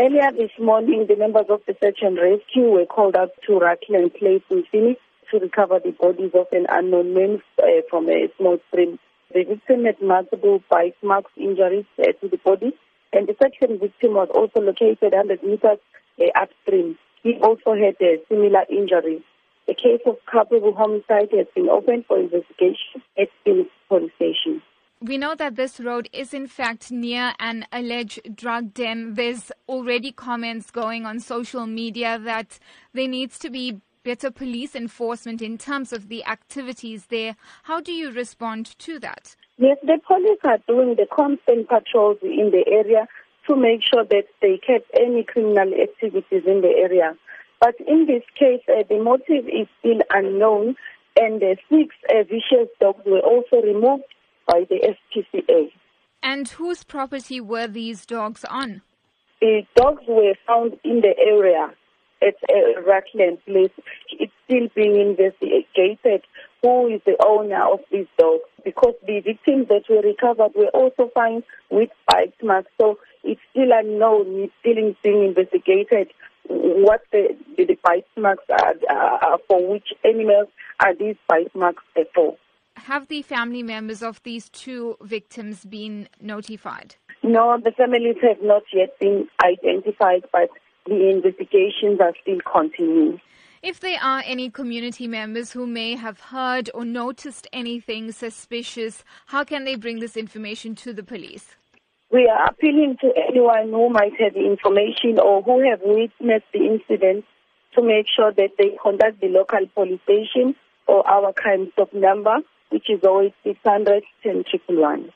Earlier this morning, the members of the search and rescue were called out to Rackland Place in Phoenix to recover the bodies of an unknown man uh, from a small stream. The victim had multiple bite marks, injuries uh, to the body, and the second victim was also located 100 meters uh, upstream. He also had a similar injury. The case of culpable homicide has been opened for investigation. We know that this road is in fact near an alleged drug den. There's already comments going on social media that there needs to be better police enforcement in terms of the activities there. How do you respond to that? Yes, the police are doing the constant patrols in the area to make sure that they catch any criminal activities in the area. But in this case, uh, the motive is still unknown, and uh, six uh, vicious dogs were also removed by the SPCA. And whose property were these dogs on? The dogs were found in the area at a Rackland place. It's still being investigated who is the owner of these dogs because the victims that were recovered were also found with bite marks. So it's still unknown. It's still being investigated what the, the, the bite marks are, uh, for which animals are these bite marks for have the family members of these two victims been notified? No, the families have not yet been identified, but the investigations are still continuing. If there are any community members who may have heard or noticed anything suspicious, how can they bring this information to the police? We are appealing to anyone who might have information or who have witnessed the incident to make sure that they contact the local police station or our crime stop number which is always 600 10 111.